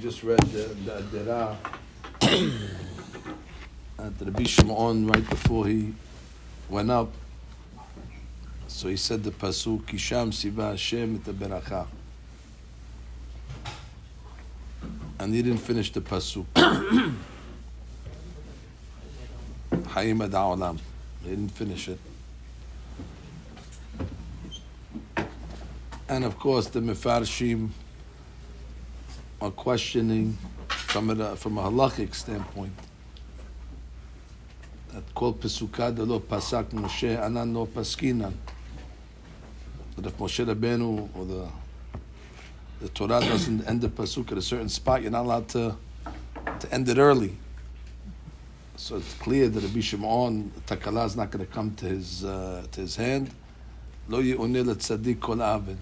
just read the, the Adira at the Rabbi uh, Shimon right before he went up. So he said the pasuk Kisham Siva Hashem et beracha. And he didn't finish the pasuk. Hayim ad He didn't finish it. And of course, the Mefarshim are questioning from a, from a halachic standpoint that kol pesukad lo pasak Moshe anan lo paskinan. That if Moshe Rabbeinu or the the Torah doesn't end the pasuk at a certain spot, you're not allowed to to end it early. So it's clear that Rabbi Shimon takala is not going to come to his uh, to his hand. Lo yi'unil tzaddik kol avin.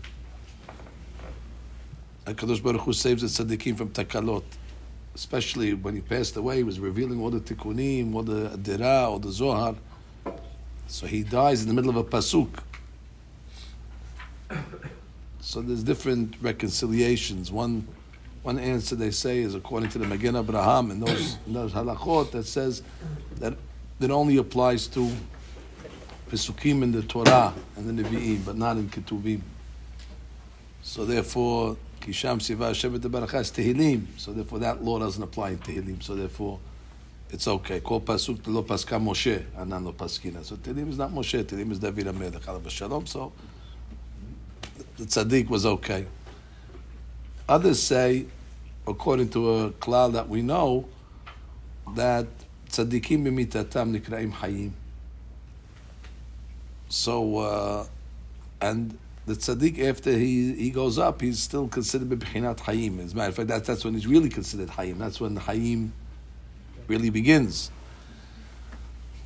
HaKadosh Baruch Hu saves the tzaddikim from takalot. Especially when he passed away, he was revealing all the tikkunim, all the adira, all the zohar. So he dies in the middle of a pasuk. So there's different reconciliations. One, one answer they say is according to the Magen Abraham and those, in those halachot that says that it only applies to pesukim in the Torah and in the Nevi'im, but not in Ketuvim. So therefore, Kisham Siva Shevet Barachas Tehillim. So therefore, that law doesn't apply in Tehillim. So therefore, it's okay. Kol pasuk lo paska Moshe, anan lo paskina. So Tehillim is not Moshe. Tehillim is David Amelech. Alav Shalom. So the tzaddik was okay. Others say, according to a klal that we know, that tzaddikim b'mitatam nikraim hayim. So, uh, and the tzaddik after he, he goes up, he's still considered b'bechinat hayim. As a matter of fact, that's, that's when he's really considered hayim. That's when the hayim really begins.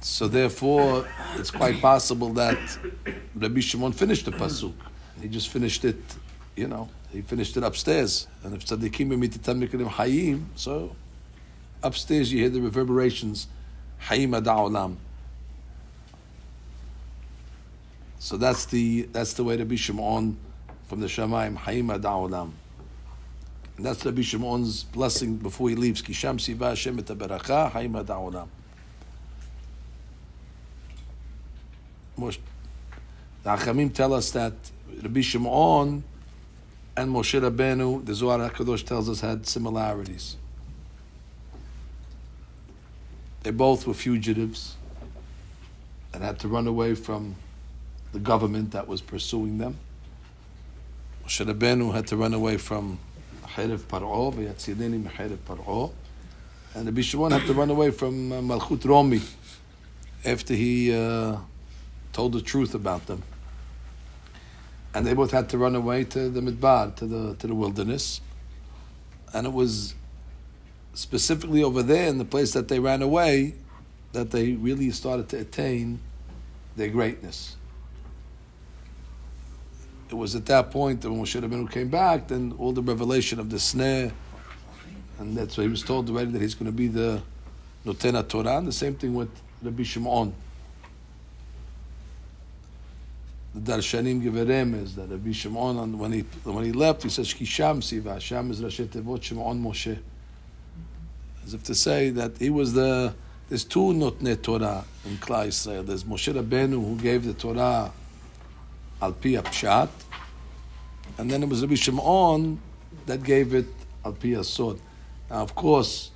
So therefore, it's quite possible that Rabbi Shimon finished the pasuk. He just finished it, you know, he finished it upstairs. And if tzaddikim b'mitatam nikraim hayim, so upstairs you hear the reverberations, hayim ad So that's the that's the way be Shimon from the Shemaim Hayim Olam. And that's Rabbi Shimon's blessing before he leaves. Kisham Siva Hashem et Beracha Hayim Olam. The Achamim tell us that Rabbi Shimon and Moshe Rabbeinu, the Zohar HaKadosh tells us, had similarities. They both were fugitives and had to run away from the government that was pursuing them. Moshe Rabbeinu had to run away from Meharev Paro, and the Shimon had to run away from uh, Malchut Romi after he uh, told the truth about them. And they both had to run away to the Midbar, to the to the wilderness. And it was specifically over there in the place that they ran away that they really started to attain their greatness it was at that point that when Moshe Rabbeinu came back, then all the revelation of the snare, and that's why he was told already that he's going to be the Notena Torah. And the same thing with Rabbi Shimon. The Darshanim give a is that Rabbi Shimon, when he when he left, he says Kisham Siva. Sham is Rashi Tevot Shimon Moshe, as if to say that he was the. There's two Notne Torah in Klal Yisrael. There's Moshe Rabbeinu who gave the Torah al pi pshat, and then it was Rabbi Shimon that gave it al pi sod. Now, of course,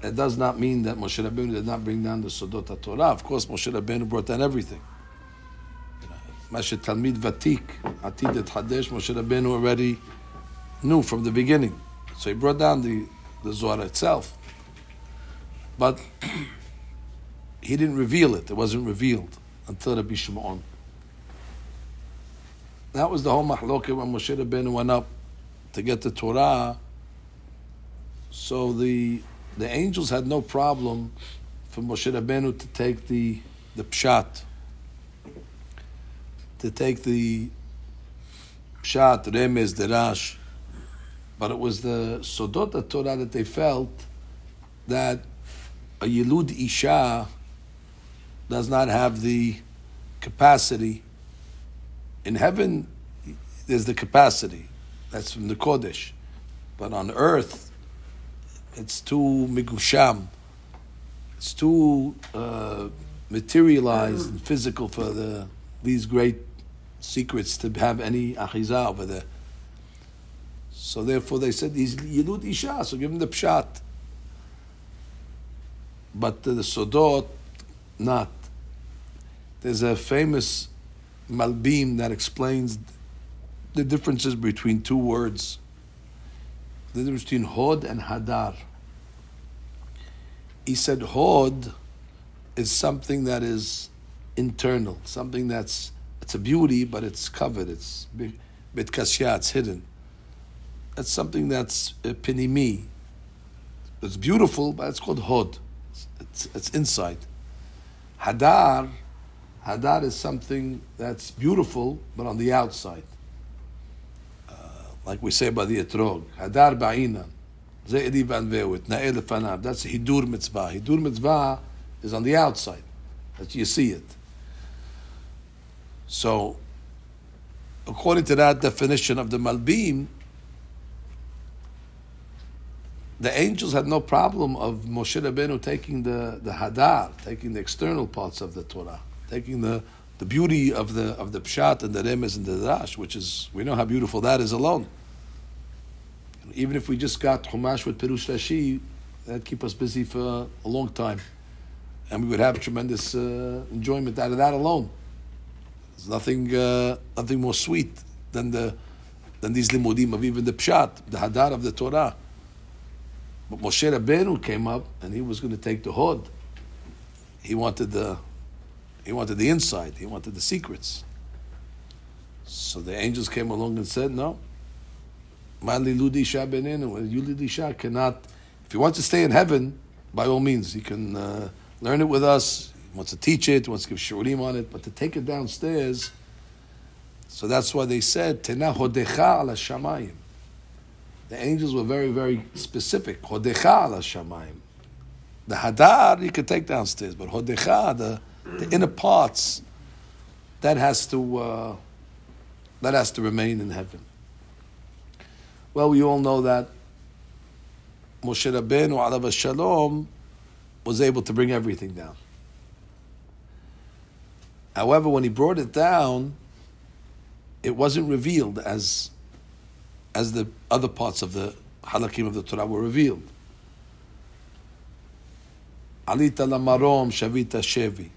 that does not mean that Moshe Rabbeinu did not bring down the Sodot Torah. Of course, Moshe Rabbeinu brought down everything. Mashe Talmid Vatik, Atid et Hadesh, Moshe Rabbeinu already knew from the beginning. So he brought down the, the Zohar itself. But he didn't reveal it. It wasn't revealed until Rabbi Shimon. That was the whole mahloket when Moshe Rabbeinu went up to get the Torah. So the the angels had no problem for Moshe Rabbeinu to take the the pshat, to take the pshat, remez, derash, but it was the sodot Torah that they felt that a yilud isha does not have the capacity in heaven, there's the capacity. That's from the Kodesh. but on earth, it's too migusham. It's too uh, materialized and physical for the these great secrets to have any achiza over there. So therefore, they said he's yilud isha, so give him the pshat. But the, the sodot, not. There's a famous malbim that explains the differences between two words. The difference between hod and hadar. He said hod is something that is internal, something that's it's a beauty, but it's covered. It's bit kasya, it's hidden. That's something that's uh, pinimi. It's beautiful, but it's called hod. It's, it's inside. Hadar, hadar is something that's beautiful, but on the outside. Uh, like we say by the etrog, hadar ba'ina. That's hidur mitzvah. Hidur mitzvah is on the outside, that you see it. So, according to that definition of the Malbim, the angels had no problem of Moshe Rabbeinu taking the, the hadar, taking the external parts of the Torah, taking the, the beauty of the of the pshat and the remes and the dash, which is we know how beautiful that is alone. Even if we just got Humash with Perush Rashi, that'd keep us busy for a long time, and we would have tremendous uh, enjoyment out of that alone. There's nothing, uh, nothing more sweet than the than these limudim of even the pshat, the hadar of the Torah. But Moshe Rabbeinu came up and he was going to take the hod. He wanted the, he wanted the inside. He wanted the secrets. So the angels came along and said, "No, Mali Ludisha Benenu, Yulidisha cannot. If he wants to stay in heaven, by all means, he can uh, learn it with us He wants to teach it, He wants to give shurim on it, but to take it downstairs, so that's why they said, Tena hodecha ala shamayim. The angels were very, very specific. Hodecha ala shamayim. The hadar you could take downstairs, but hodecha, the, the inner parts, that has to uh, that has to remain in heaven. Well, we all know that Moshe Rabbeinu, alav shalom, was able to bring everything down. However, when he brought it down, it wasn't revealed as as the other parts of the halakim of the Torah were revealed. Alita lamarom shavita shevi.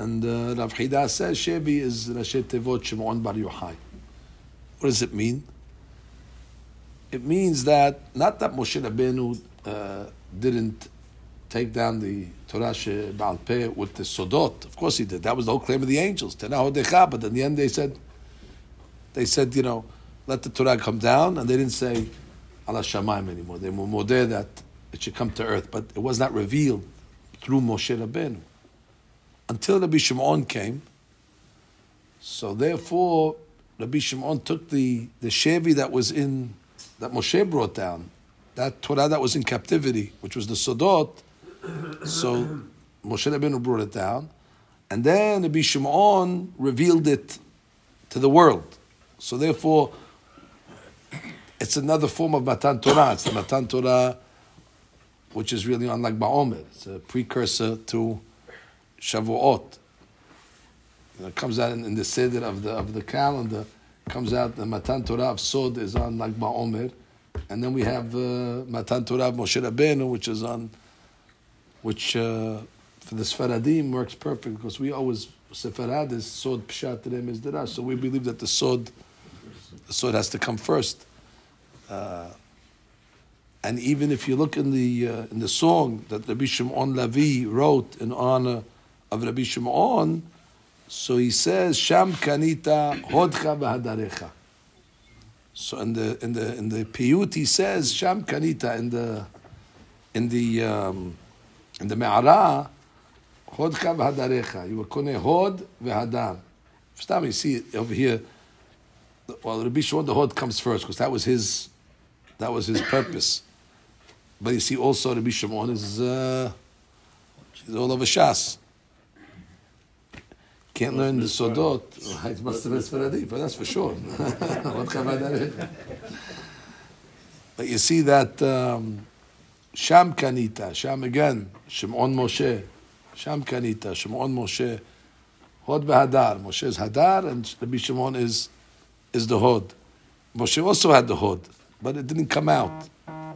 And uh, Rav Chida says shevi is Rashi Tevot Shimon Bar Yochai. What does it mean? It means that not that Moshe Rabbeinu uh, didn't take down the Torah Baal Peh with the Sodot. Of course he did. That was the whole claim of the angels. But in the end they said, they said, you know, let the Torah come down, and they didn't say Allah Shamaim anymore. They were more there that it should come to earth, but it was not revealed through Moshe Rabbeinu until Rabbi Shimon came. So therefore, Rabbi Shimon took the the shevi that was in that Moshe brought down, that Torah that was in captivity, which was the Sodot, so Moshe Rabbeinu brought it down, and then Rabbi Shimon revealed it to the world. So therefore, it's another form of Matan Torah. It's the Matan Torah, which is really on Lag Ba'omer. It's a precursor to Shavuot. It comes out in, in, the Seder of the of the calendar. Comes out the Matan Torah of Sod is on Lag Ba'omer, and then we have uh, Matan Torah Moshe Rabbeinu, which is on which uh, for the Sfaradim works perfect because we always Sefarad is Sod Pshat Remes Derash, so we believe that the Sod the Sod has to come first. Uh, and even if you look in the uh, in the song that Rabbi Shimon Lavi wrote in honor of Rabbi Shimon, so he says Sham Kanita Hodcha V'Hadarecha. So in the in the in the piyut he says Sham Kanita in the in the um, in the Me'ara, Hodcha v'hadarecha. You were kone hod v'hadar. First time you see it over here, well, Rabbi Shimon, the hod comes first because that was his, that was his purpose. But you see also Rabbi Shimon is, uh, he's all over Shas. Can't learn the Sodot. It must have been Sfaradi, but that's for sure. But you see that um, Sham Kanita, Sham again, Shimon Moshe, Sham Kanita, Shimon Moshe, Hod v'Hadar. Moshe is Hadar, and Rabbi Shimon is is the Hod. Moshe also had the Hod, but it didn't come out.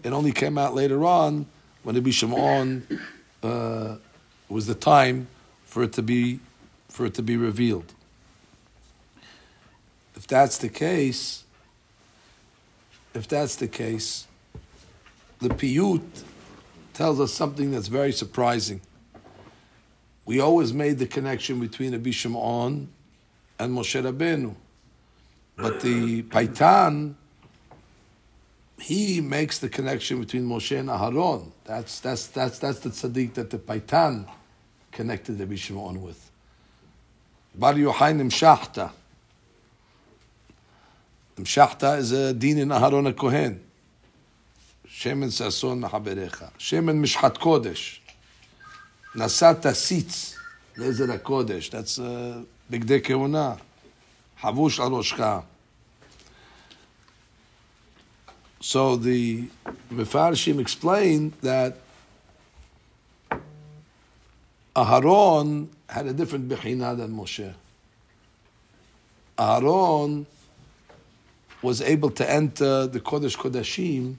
It only came out later on when Rabbi Shimon uh, was the time for it to be for it to be revealed. If that's the case, if that's the case, the piyut tells us something that's very surprising. We always made the connection between Rabbi Shimon and Moshe Rabbeinu. But the Paitan, he makes the connection between Moshe and Aharon. That's, that's, that's, that's the tzaddik that the Paitan connected Rabbi Shimon with. Bar Yochai Nimshachta. Nimshachta is a din in Aharon a Kohen. Shemen Sason Mahaberecha. Shemen Mishchat Kodesh. Nasata Sitz. Lezer HaKodesh. That's uh, a big day kehuna. Havush al Roshcha. So the Mefarshim explained that Aharon had a different Bechina than Moshe. Aaron was able to enter the Kodesh Kodashim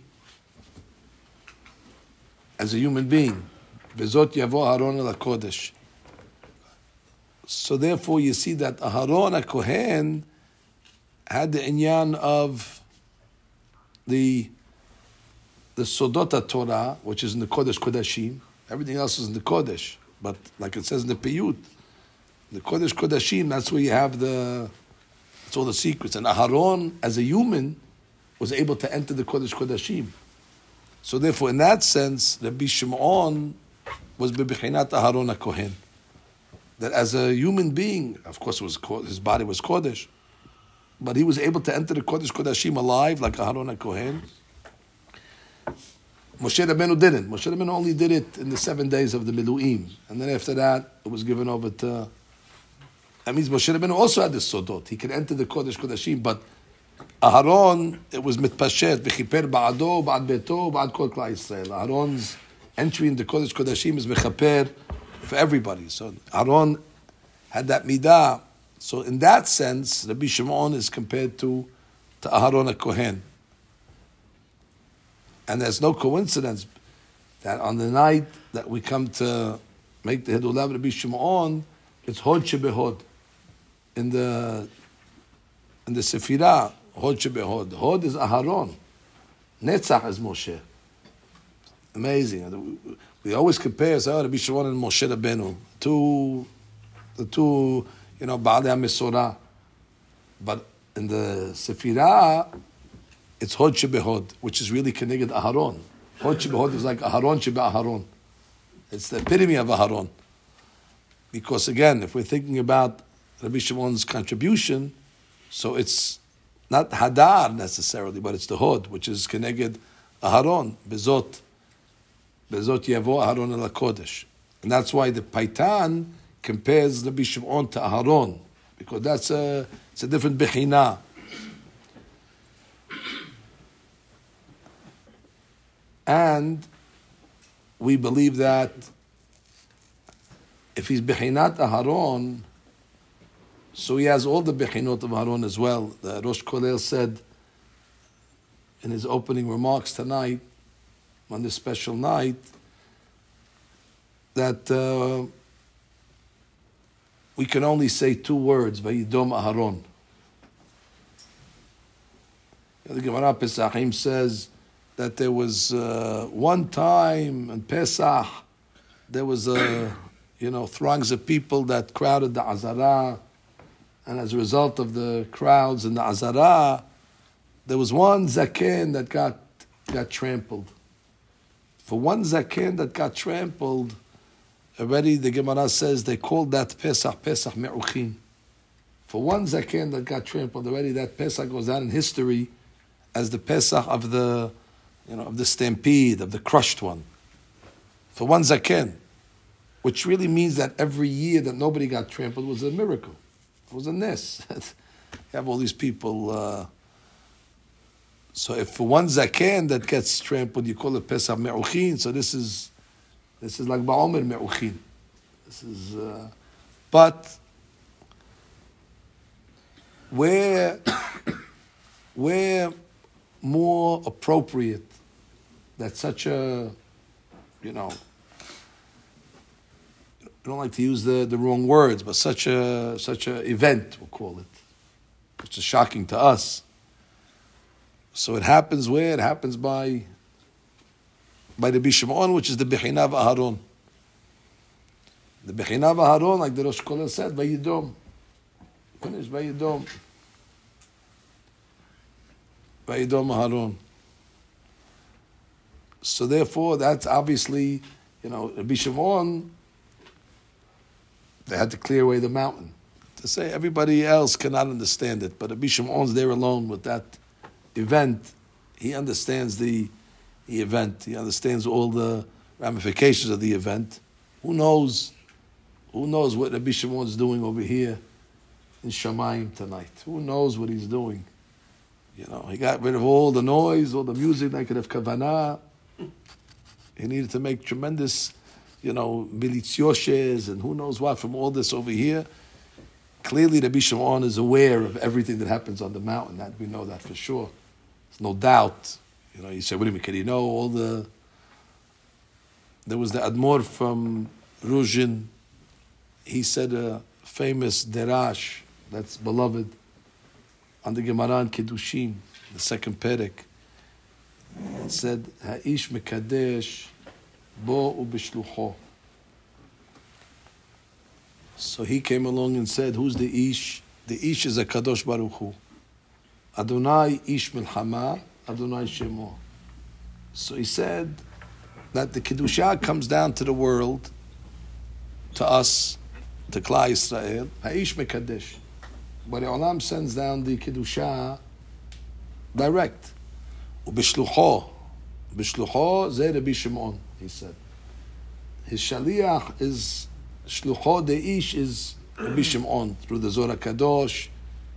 as a human being. Bezot Yavo Aharon al Kodesh. So therefore, you see that Aharon a Kohen had the inyan of the the Sodota Torah, which is in the Kodesh Kodashim. Everything else is in the Kodesh, but like it says in the Piyut, the Kodesh Kodashim. That's where you have the it's all the secrets. And Aharon, as a human, was able to enter the Kodesh Kodashim. So therefore, in that sense, Rabbi Shimon was bebechinat Aharon Kohen that as a human being, of course, was his body was kodesh, but he was able to enter the kodesh kodashim alive like Aharon Kohen. Moshe Rabbeinu didn't. Moshe Rabbeinu only did it in the seven days of the Miluim, and then after that, it was given over to. That means Moshe Rabbeinu also had the sodot. He could enter the kodesh kodashim, but Aharon it was mitpashet v'chiper ba'ado ba'ad beto ba'ad kol klal Yisrael. Aharon's entry in the kodesh kodashim is mechaper for everybody. So Aaron had that midah. So in that sense, Rabbi Shimon is compared to to Aharon a Kohen. And there's no coincidence that on the night that we come to make the Hidulah Rabbi Shimon, it's Hod Shebehod. In the in the Sefirah, Hod Shebehod. Hod is Aharon. Netzach is Moshe. Amazing. We always compare oh, Rabbi Shimon and Moshe Rabbeinu, two, the two, you know, Baalei HaMesorah. But in the Sefirah, it's Hod Shebehod, which is really connected Aharon. Hod Shebehod is like Aharon Shebe Aharon. It's the epitome of Aharon. Because again, if we're thinking about Rabbi Shimon's contribution, so it's not Hadar necessarily, but it's the Hod, which is connected Aharon, Bezot. Bezot Yavo Aharon al Kodesh. And that's why the Paitan compares Rabbi Shimon to Aharon, because that's a, it's a different Bechina. And we believe that if he's Bechinat Aharon, so he has all the Bechinot of Aharon as well. The Rosh Kolel said in his opening remarks tonight on this special night that uh, we can only say two words, Vayidom Aharon. The Gemara Pesachim says that there was uh, one time in Pesach, there was a, you know, throngs of people that crowded the Azara, and as a result of the crowds in the Azara, there was one Zaken that got, got trampled. For one zaken that got trampled, already the Gemara says they called that Pesach Pesach Me'uchin. For one zaken that got trampled, already that Pesach goes down in history as the Pesach of the, you know, of the stampede, of the crushed one. For one zaken, which really means that every year that nobody got trampled was a miracle. It was a you have all these people. Uh, So if for one zaken that gets trampled, you call it Pesach Me'uchin. So this is this is like Ba'omer Me'uchin. This is, uh, but where where more appropriate that such a you know I don't like to use the, the wrong words, but such a such a event we'll call it, which is shocking to us. So it happens where it happens by by the Bishimon, which is the Bechinav Aharon. The Bechinav Aharon, like the Rosh Kollel said, Vayidom. Finished Vayidom. Vayidom Aharon. So therefore, that's obviously, you know, Rabbi Shimon, they had to clear away the mountain. To say everybody else cannot understand it, but Rabbi Shimon's there alone with that event. He understands the, the event. He understands all the ramifications of the event. Who knows? Who knows what Rabbi Shimon's doing over here in Shamayim tonight? Who knows what he's doing? You know, he got rid of all the noise, all the music that could have kavanah. He needed to make tremendous, you know, militioshes and who knows what from all this over here. Clearly, Rabbi Shimon is aware of everything that happens on the mountain. That we know that for sure. There's no doubt. You know, you say, what do you mean? Can he know all the? There was the Admor from Ruzhin. He said a famous derash that's beloved on the Gemara in Kedushin, the second perek. It said, "Ha'ish mekadesh bo ubishlucho." So he came along and said, "Who's the ish? The ish is a kadosh baruch Hu. Adonai ish milchama, Adonai shemo." So he said that the kedusha comes down to the world, to us, to Klal Yisrael. Ha'ish mekadesh. But the Olam sends down the kedusha direct. Ubishlucho. Bishlucho ze Rabbi Shimon, he said. His shaliach is shlucho de ish is Rabbi Shimon through the Zohar Kadosh,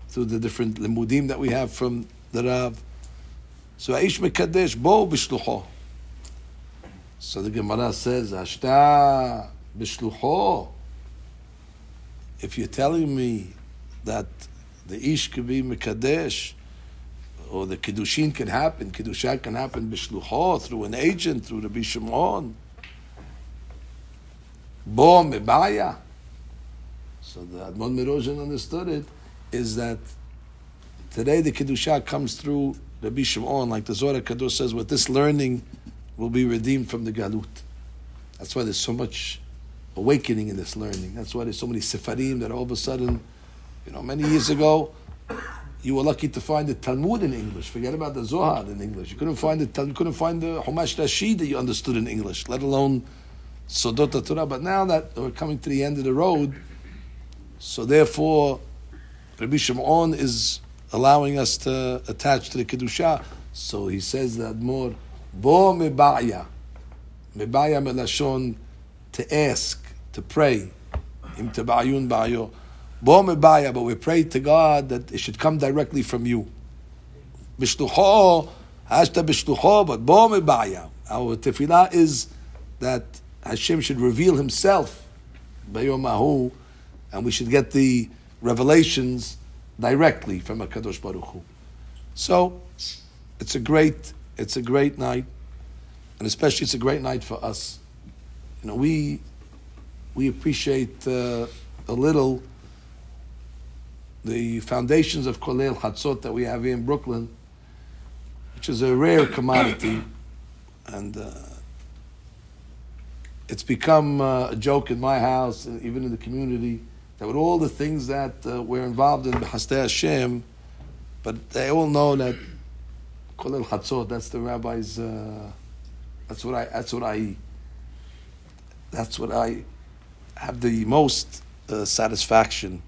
through the different limudim that we have from the Rav. So Aish Mekadesh bo bishlucho. So the Gemara says, Ashta bishlucho. If you're telling me that the ish could be Mekadesh, or the kiddushin can happen. Kiddusha can happen b'shlucho through an agent, through the Shimon. Bo mebaya. So the Admor Mirozhin understood it is that today the kiddusha comes through Rabbi Shimon, like the Zohar Kadosh says, with this learning will be redeemed from the galut. That's why there's so much awakening in this learning. That's why there's so many sefarim that all of a sudden, you know, many years ago, you were lucky to find the Talmud in English. Forget about the Zohar in English. You couldn't find the you couldn't find the Humash Rashid that you understood in English, let alone Sodot Torah. But now that we're coming to the end of the road, so therefore, Rabbi Shimon is allowing us to attach to the kedusha. So he says that more bo mebaya, mebaya melashon to ask, to pray, im tebayun bayo. Bo mebaya, but we pray to God that it should come directly from you. Bishlucho, hashta bishlucho, but bo mebaya. Our tefillah is that Hashem should reveal Himself, Bayomahu, and we should get the revelations directly from a Kadosh Baruch Hu. So, it's a great, it's a great night, and especially it's a great night for us. You know, we we appreciate uh, a little the foundations of Kolel Chatzot that we have here in Brooklyn, which is a rare commodity, and uh, it's become uh, a joke in my house, and even in the community, that with all the things that uh, we're involved in, Hasdei Hashem, but they all know that Kolel Chatzot, that's the rabbi's, uh, that's what I, that's what I, that's what I have the most uh, satisfaction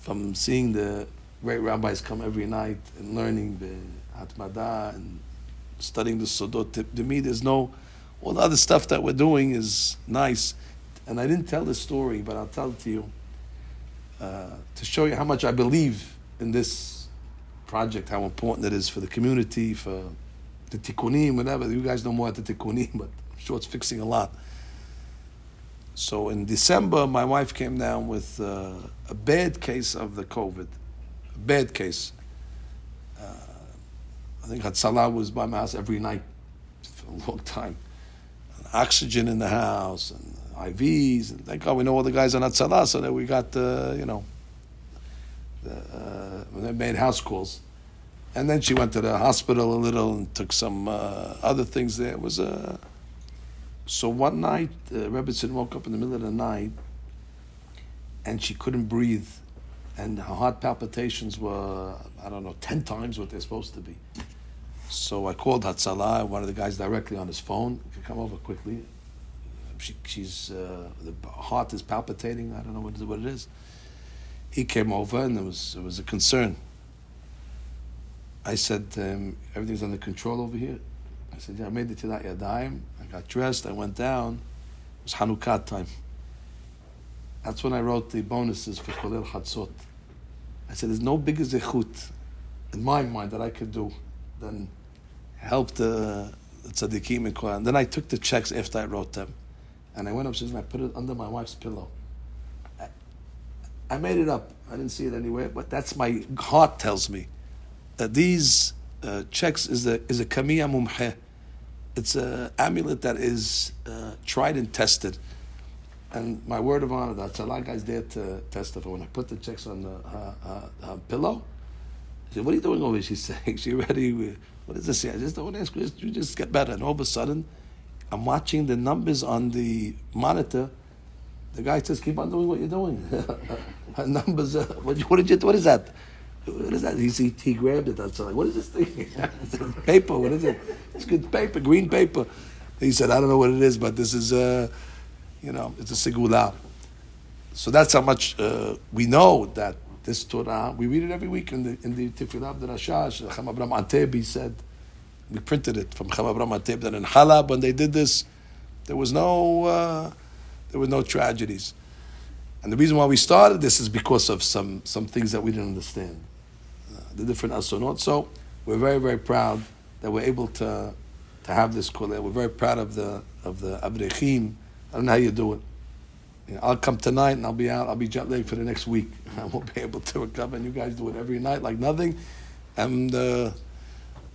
from seeing the great rabbis come every night and learning the Hatmada and studying the Sodot. To me, there's no, all the other stuff that we're doing is nice. And I didn't tell the story, but I'll tell it to you uh, to show you how much I believe in this project, how important it is for the community, for the tikkunim, whatever. You guys know more at the tikkunim, but I'm sure it's fixing a lot. So in December, my wife came down with uh, a bad case of the COVID, a bad case. Uh, I think Hatzalah was by my house every night for a long time. Oxygen in the house and IVs, and thank God we know all the guys on Hatzalah, so that we got, uh, you know, the, uh, they made house calls. And then she went to the hospital a little and took some uh, other things there. It was a. So one night, uh, woke up in the middle of the night and she couldn't breathe. And her heart palpitations were, I don't know, 10 times what they're supposed to be. So I called Hatzalah, one of the guys directly on his phone. Come over quickly. She, she's, uh, the heart is palpitating. I don't know what, what it is. He came over and there was, it was a concern. I said, um, everything's under control over here. I said, yeah, I made it to that Yadayim. Got dressed, I went down. It was Hanukkah time. That's when I wrote the bonuses for Kolel Chatzot. I said, there's no bigger zechut in my mind that I could do than help the, the tzaddikim in Quran. Then I took the checks after I wrote them. And I went upstairs and I put it under my wife's pillow. I, I made it up. I didn't see it anywhere, but that's my heart tells me that these uh, checks is a is a kamiya mumhe. It's an amulet that is uh, tried and tested. And my word of honor, that's a lot of guys there to testify. When I put the checks on the pillow, I said, "What are you doing over here?" She's saying, "She ready? What is this?" I just don't want to ask. You just get better. And all of a sudden, I'm watching the numbers on the monitor. The guy says, "Keep on doing what you're doing." numbers. what, what did you? What is that? What is that? He, he, grabbed it outside. What is this thing? paper. What is it? It's good paper, green paper. He said, I don't know what it is, but this is, uh, you know, it's a sigula. So that's how much uh, we know that this Torah, we read it every week in the in the of the Rashash. Abraham Antebi said, we printed it from Chacham Abraham Antebi that in Halab, when they did this, there was no, uh, there was no tragedies. And the reason why we started this is because of some, some things that we didn't understand the different asonot. So we're very, very proud that we're able to to have this kolel. We're very proud of the of the avrechim. I don't know how you do it. You know, I'll come tonight and I'll be out. I'll be jet lagged for the next week. I won't be able to recover. And you guys do it every night like nothing. And uh,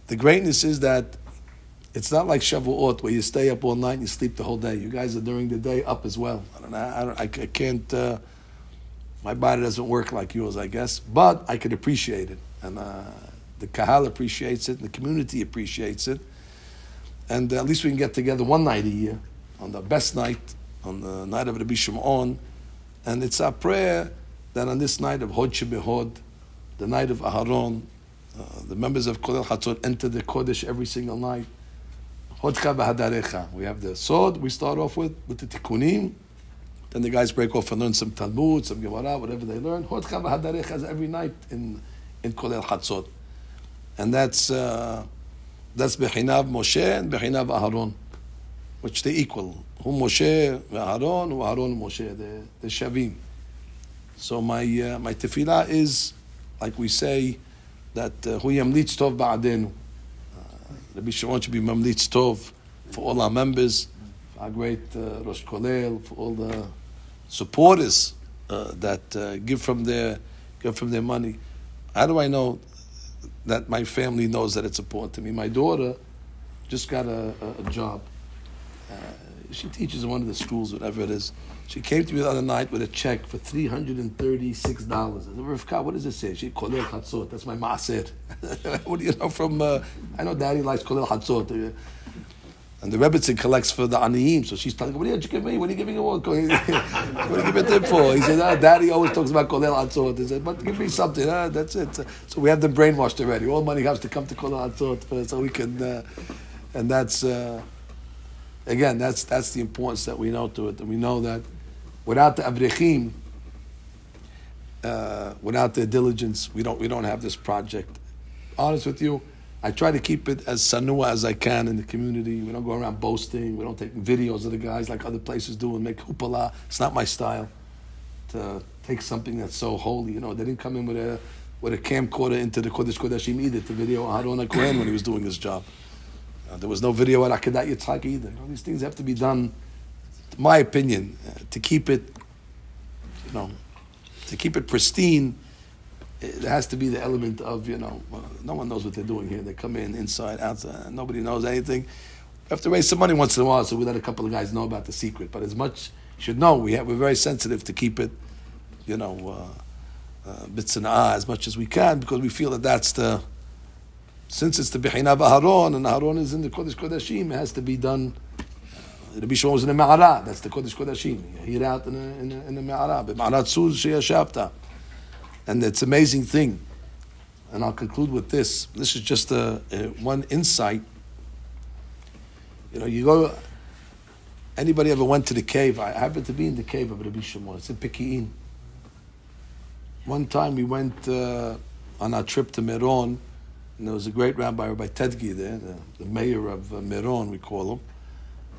the greatness is that it's not like Shavuot where you stay up all night and you sleep the whole day. You guys are during the day up as well. I don't know. I, don't, I, I can't. Uh, my body doesn't work like yours, I guess, but I can appreciate it and uh, the kahal appreciates it, and the community appreciates it, and uh, at least we can get together one night a year on the best night, on the night of Rabbi Shimon, and it's our prayer that on this night of Hod Shebehod, the night of Aharon, uh, the members of Kolel Chatzot enter the Kodesh every single night. Hodka b'hadarecha. We have the sword we start off with, with the tikkunim. Then the guys break off and learn some Talmud, some Gemara, whatever they learn. Hodka b'hadarecha is every night in in Kolel Chatzot. And that's, uh, that's Bechinav Moshe and Bechinav Aharon, which they equal. Who Moshe, Aharon, who Aharon, Moshe, the, the Shavim. So my, uh, my tefillah is, like we say, that Hu Yamlitz Tov Ba'adenu. Rabbi Shimon should be Mamlitz Tov for all our members, for our great uh, Rosh Kolel, for all the supporters uh, that uh, give from their give from their money. How do I know that my family knows that it's important to me? My daughter just got a, a, a job. Uh, she teaches in one of the schools, whatever it is. She came to me the other night with a check for three hundred and thirty-six dollars. I said, "Rivka, what does it say?" She kolel chatzot. That's my maaser. what do you know from? Uh, I know Daddy likes kolel chatzot. And the Rebbitzin collects for the Aniyim. So she's telling him, what are you giving me? What are you giving him? What are you giving him for? He said, ah, Daddy always talks about Kolel Chatzot. He said, but give me something. Ah, that's it. So we have them brainwashed already. All money has to come to Kolel Chatzot so we can, uh, and that's, uh, again, that's, that's the importance that we know to it. And we know that without the Avrechim, uh, without their diligence, we don't, we don't have this project. Honest with you, I try to keep it as sanua as I can in the community. We don't go around boasting. We don't take videos of the guys like other places do and make hoopala. It's not my style to take something that's so holy. You know, they didn't come in with a with a camcorder into the Kodesh Kodashim either to video Aharon Kohen when he was doing his job. Uh, there was no video at Akedat Yitzhak either. You know, these things have to be done, my opinion, uh, to keep it, you know, to keep it pristine. It has to be the element of you know, uh, no one knows what they're doing here. They come in inside, outside, nobody knows anything. We have to raise some money once in a while, so we let a couple of guys know about the secret. But as much should know, we have, we're very sensitive to keep it, you know. Uh, uh, bits and ah as much as we can because we feel that that's the since it's the Bechina Aharon and Aharon is in the Kodesh Kodashim, it has to be done. Uh, Rabbi Shimon was in the Me'ara, that's the Kodesh Kodashim. Hear out in the, in the, in the Tzuz And it's an amazing thing. And I'll conclude with this. This is just a, a, one insight. You know, you go, anybody ever went to the cave? I happened to be in the cave of Rabbi Shimon. It's in Peki'in. One time we went uh, on our trip to Meron, and there was a great rabbi, Rabbi Tedgi there, the, the mayor of uh, Meron, we call him.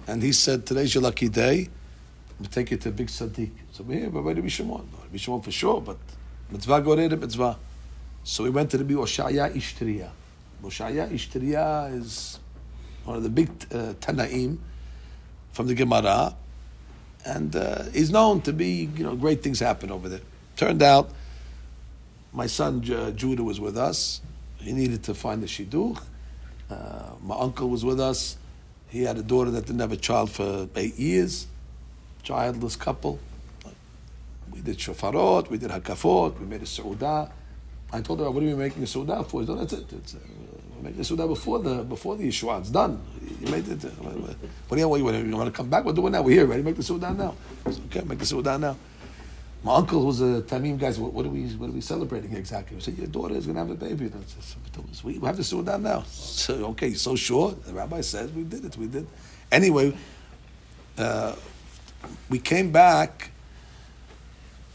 And he said, Today's your lucky day. We take you to a big tzaddik. So we're here, Rabbi Shimon. Rabbi Shimon for sure, but mitzvah goreh mitzvah. So we went to the Oshaya Ishtriya. Oshaya Ishtriya is one of the big uh, Tanaim from the Gemara, and uh, he's known to be, you know, great things happen over there. Turned out my son Judah was with us. He needed to find a shidduch. Uh, my uncle was with us. He had a daughter that didn't have a child for eight years, childless couple. We did shofarot, we did hakafot, we made a seudah. I told her, "What are we making a seudah for?" He said, "That's it. It's, uh, we're making a seudah before the before the Yeshua. It's done. You made it. Uh, what do you, what, you, want to come back? We're doing that. We're here. Ready? Make the seudah now. Said, okay, make the seudah now. My uncle was a Tamim guy. What, what, are we? What are we celebrating exactly? We said your daughter is going to have a baby. Said, we have do that now. So okay, so sure. The rabbi says we did it. We did. Anyway, uh, we came back.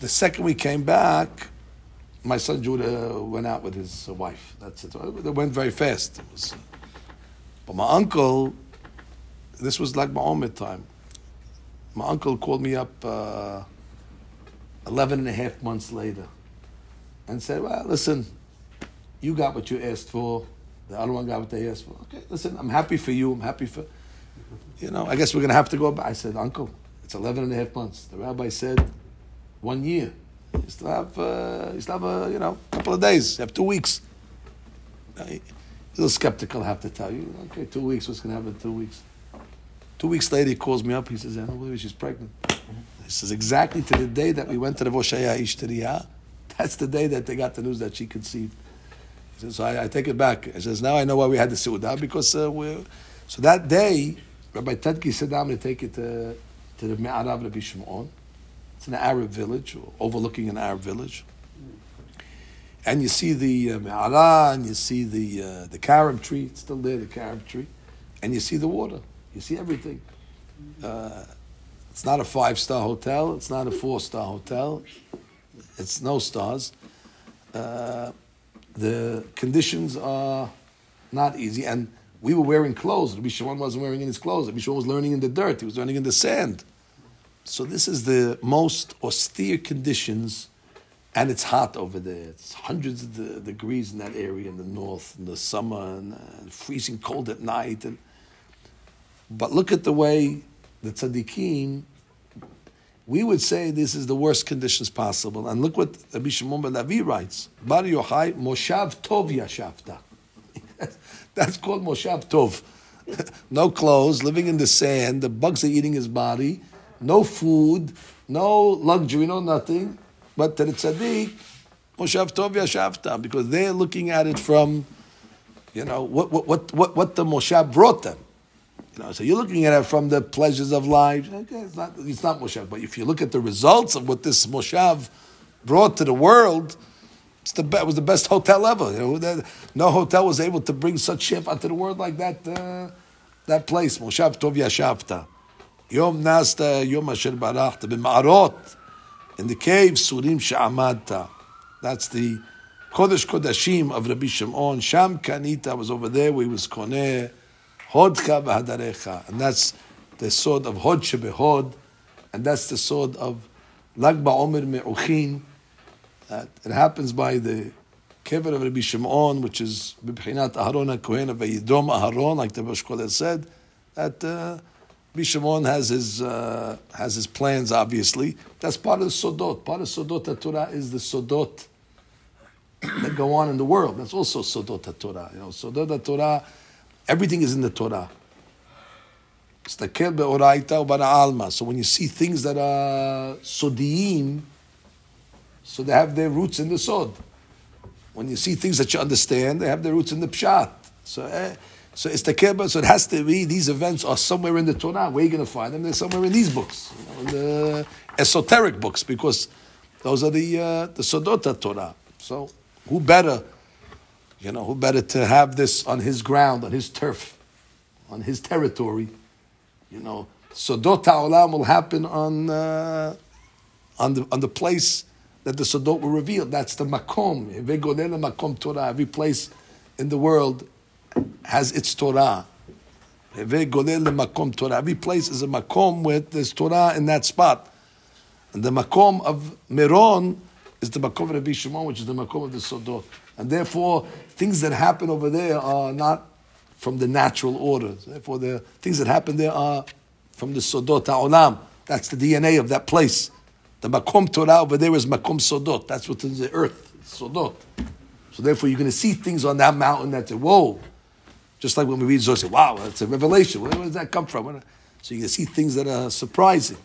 The second we came back, my son Judah went out with his wife. That's it. It went very fast. Was, but my uncle, this was like my own time. My uncle called me up. Uh, 11 and a half months later and said, Well, listen, you got what you asked for. The other one got what they asked for. Okay, listen, I'm happy for you. I'm happy for, you know, I guess we're going to have to go back. I said, Uncle, it's 11 and a half months. The rabbi said, one year. You still have, uh, you still have a, you know, couple of days. You have two weeks. A little skeptical, I have to tell you. Okay, two weeks. What's going to happen in two weeks? Two weeks later, he calls me up. He says, I don't believe she's pregnant. This is exactly to the day that we went to the Voshaya Ishteriya. That's the day that they got the news that she conceived. He says, so I, I take it back. He says, now I know why we had the Su'udah, because uh, we So that day, Rabbi Tedgi said, I'm going to take it to, to the Me'arav Rabbi Shimon. It's an Arab village, overlooking an Arab village. And you see the uh, and you see the, uh, the carob tree, it's still there, the carob tree. And you see the water. You see everything. Uh, it's not a five star hotel. It's not a four star hotel. It's no stars. Uh, the conditions are not easy. And we were wearing clothes. Rabbi Shimon wasn't wearing his clothes. Rabbi Shimon was learning in the dirt. He was learning in the sand. So this is the most austere conditions, and it's hot over there. It's hundreds of degrees in that area in the north in the summer, and uh, freezing cold at night. And but look at the way the tzaddikim, we would say this is the worst conditions possible. And look what Rabbi Shimon ben Levi writes: Bar Yochai Moshav Tov Yashavta. That's called Moshav Tov. no clothes, living in the sand. The bugs are eating his body. No food, no luxury, no nothing. But to the tzaddik, Moshav Tov Yashavta, because they're looking at it from, you know, what what what what the Moshav brought them. You know, so you're looking at it from the pleasures of life. Okay, it's not it's not Moshav, but if you look at the results of what this Moshav brought to the world, it's the it was the best hotel ever. You know, no hotel was able to bring such shefa to the world like that. Uh, that place, Moshav Tov Yashavta, Yom Nasta Yom Asher Barachta b'Ma'arot, in the cave Surim She'amadta. That's the Kodesh Kodashim of Rabbi Shimon. Sham Kanita was over there where he was koneh Hodcha v'hadarecha. And that's the sword of Hod shebehod, and that's the sword of Lag BaOmer. That it happens by the kever of Rabbi Shimon, which is Bibhinat Aharon HaKohen Vayidom Aharon, like the Rosh said, that uh, Rabbi Shimon has his, uh, has his plans, obviously. That's part of the Sodot. Part of Sodot Torah is the Sodot that go on in the world. That's also Sodot Torah. You know, Sodot Torah, everything is in the Torah. So when you see things that are sodiim, so they have their roots in the sod. When you see things that you understand, they have their roots in the pshat. So, eh, so it's the keba. So it has to be these events are somewhere in the Torah. Where are you going to find them? They're somewhere in these books, you know, the esoteric books, because those are the uh, the sodota Torah. So who better, you know, who better to have this on his ground, on his turf, on his territory? You know, Sodot Ha'olam will happen on, uh, on, the, on the place that the Sodot were revealed. That's the Makom. Makom Torah. Every place in the world has its Torah. Every place is a Makom with this Torah in that spot. And the Makom of Meron is the Makom of Rabbi Shimon, which is the Makom of the Sodot. And therefore, things that happen over there are not from the natural order. Therefore, the things that happen there are from the Sodot Ha'olam. That's the DNA of that place. The Makom Torah over there is Makom Sodot. That's what's in the earth, Sodot. So therefore, you're going to see things on that mountain that say, whoa. Just like when we read Zohar, say, wow, that's a revelation. Where, where does that come from? So you can see things that are surprising.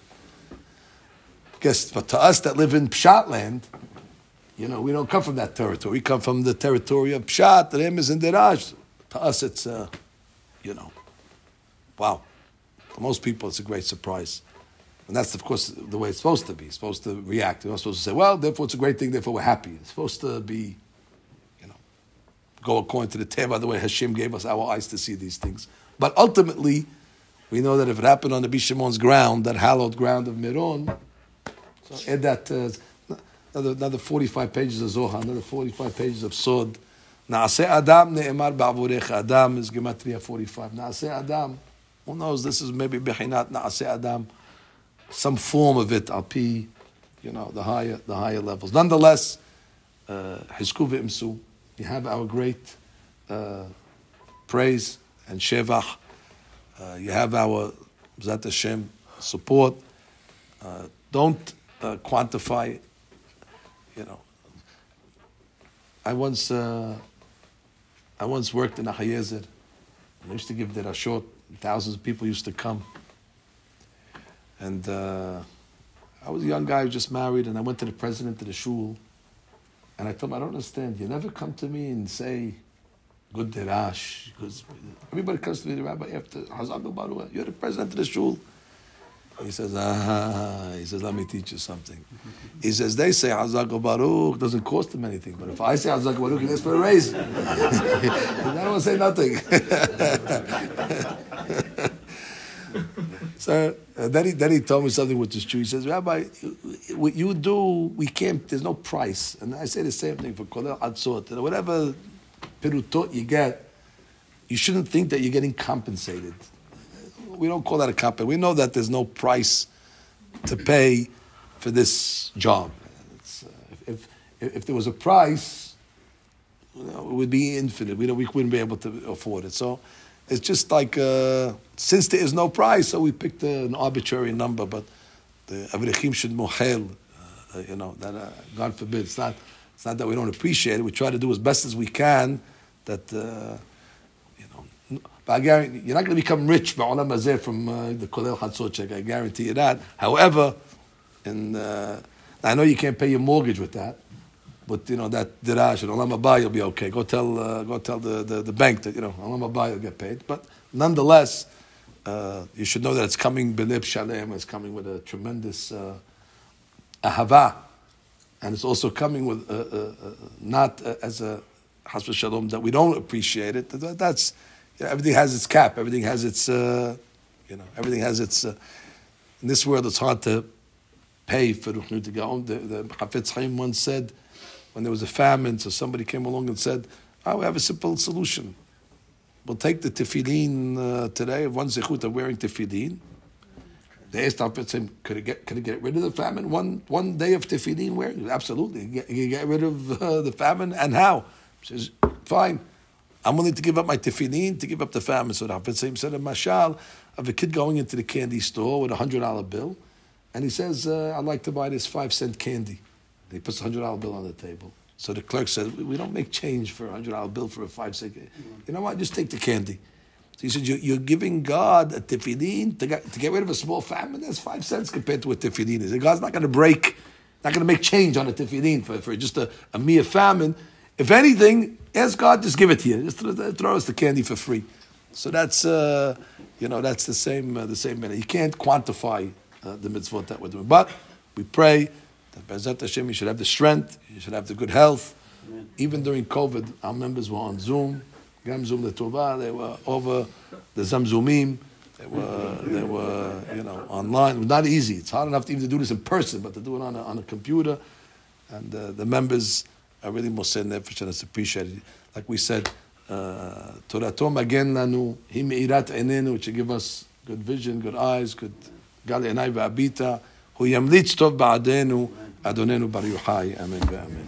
Guess, but to us that live in Pshat land, you know, we don't come from that territory. We come from the territory of Pshat, Remez, and Derash. To us, it's, uh, you know, wow. For most people, it's a great surprise. And that's, of course, the way it's supposed to be. It's supposed to react. You're not supposed to say, well, therefore it's a great thing, therefore we're happy. It's supposed to be, go according to the Teva, the way Hashem gave us our eyes to see these things. But ultimately, we know that if it happened on the Bishamon's ground, that hallowed ground of Miron, so add that, uh, another, another 45 pages of Zohar, another 45 pages of Sod, Naaseh Adam ne'emar ba'avurech. Adam is Gematria 45. Naaseh Adam. Who knows? This is maybe Bechinat Naaseh Adam. Some form of it, Alpi, you know, the higher, the higher levels. Nonetheless, Hizku uh, v'imsu. You have our great uh, praise and Shevach. Uh, you have our Zat Hashem support. Uh, don't uh, quantify, you know. I once uh, I once worked in a. I used to give the Rashot. Thousands of people used to come. And uh, I was a young guy who just married, and I went to the president of the shul. And I told him, I don't understand. You never come to me and say, good derash. Because everybody comes to me, the rabbi, after Hazak You're the president of the shul. He says, ah, he says, let me teach you something. He says, they say Hazak Baruch doesn't cost them anything, but if I say Hazak Baruch, he gets for a raise. I don't want to say nothing. so uh, then, he, then he told me something which is true. He says, Rabbi, what you do, we can't, there's no price. And I say the same thing for Kolel Chatzot. Whatever pirutot you get, you shouldn't think that you're getting compensated we don't call that a company. We know that there's no price to pay for this job. Uh, if, if, if there was a price, you know, it would be infinite. We, we wouldn't be able to afford it. So it's just like uh, since there is no price, so we picked an arbitrary number. But the avrechim should mohel, uh, you know, that uh, God forbid. It's not. It's not that we don't appreciate it. We try to do as best as we can. That uh, but I guarantee you're not going to become rich ba'olam hazeh from uh, the kolel chatzot check. I guarantee you that. However, and uh, I know you can't pay your mortgage with that, but you know that dirash and olam haba you'll be okay. Go tell uh, go tell the, the, the, bank that you know olam haba you'll get paid. But nonetheless, uh, you should know that it's coming belib shalem. It's coming with a tremendous uh, ahava, and it's also coming with uh, uh, uh not as a hasbah shalom that we don't appreciate it. That's you know, everything has its cap. Everything has its, uh, you know, everything has its. Uh, in this world, it's hard to pay for Ruchnu Gaon. The, the Hafetz Chaim once said, when there was a famine, so somebody came along and said, "Oh, we have a simple solution. We'll take the tefillin uh, today, one zechut of wearing tefillin, They asked Hafetz Chaim, could it get could it get rid of the famine? One one day of tefillin wearing? Absolutely. You get, you get rid of uh, the famine, and how? He says, fine. I'm willing to give up my tefillin to give up the famine. So the Hafetz Chaim said, a mashal of a kid going into the candy store with a hundred dollar bill, and he says, uh, I'd like to buy this five cent candy. He puts a hundred dollar bill on the table. So the clerk says, we don't make change for a hundred dollar bill for a five cent. You know what? Just take the candy. So he said, you're giving God a tefillin to get, to get rid of a small famine. That's five cents compared to what tefillin is. God's not going to break, not going to make change on a tefillin for, for just a, a mere famine. If anything, ask God, just give it to you. Just throw, throw us the candy for free. So that's, uh, you know, that's the same, uh, the same minute. You can't quantify uh, the mitzvot that we're doing. But we pray that Bezat Hashem, you should have the strength, you should have the good health. Amen. Even during COVID, our members were on Zoom. Gamzum Letova, they were over the Zamzumim. They were, they were, you know, online. It was not easy. It's hard enough to even to do this in person, but to do it on a, on a computer. And uh, the members are really Moshe Nefesh, and it's appreciated. Like we said, uh, Torato Magen Lanu, Him Irat Enenu, which give us good vision, good eyes, good Gal Enai Va'abita, Hu Yamlitz Tov Ba'adenu, Adonenu Bar Yochai. Amen. Amen.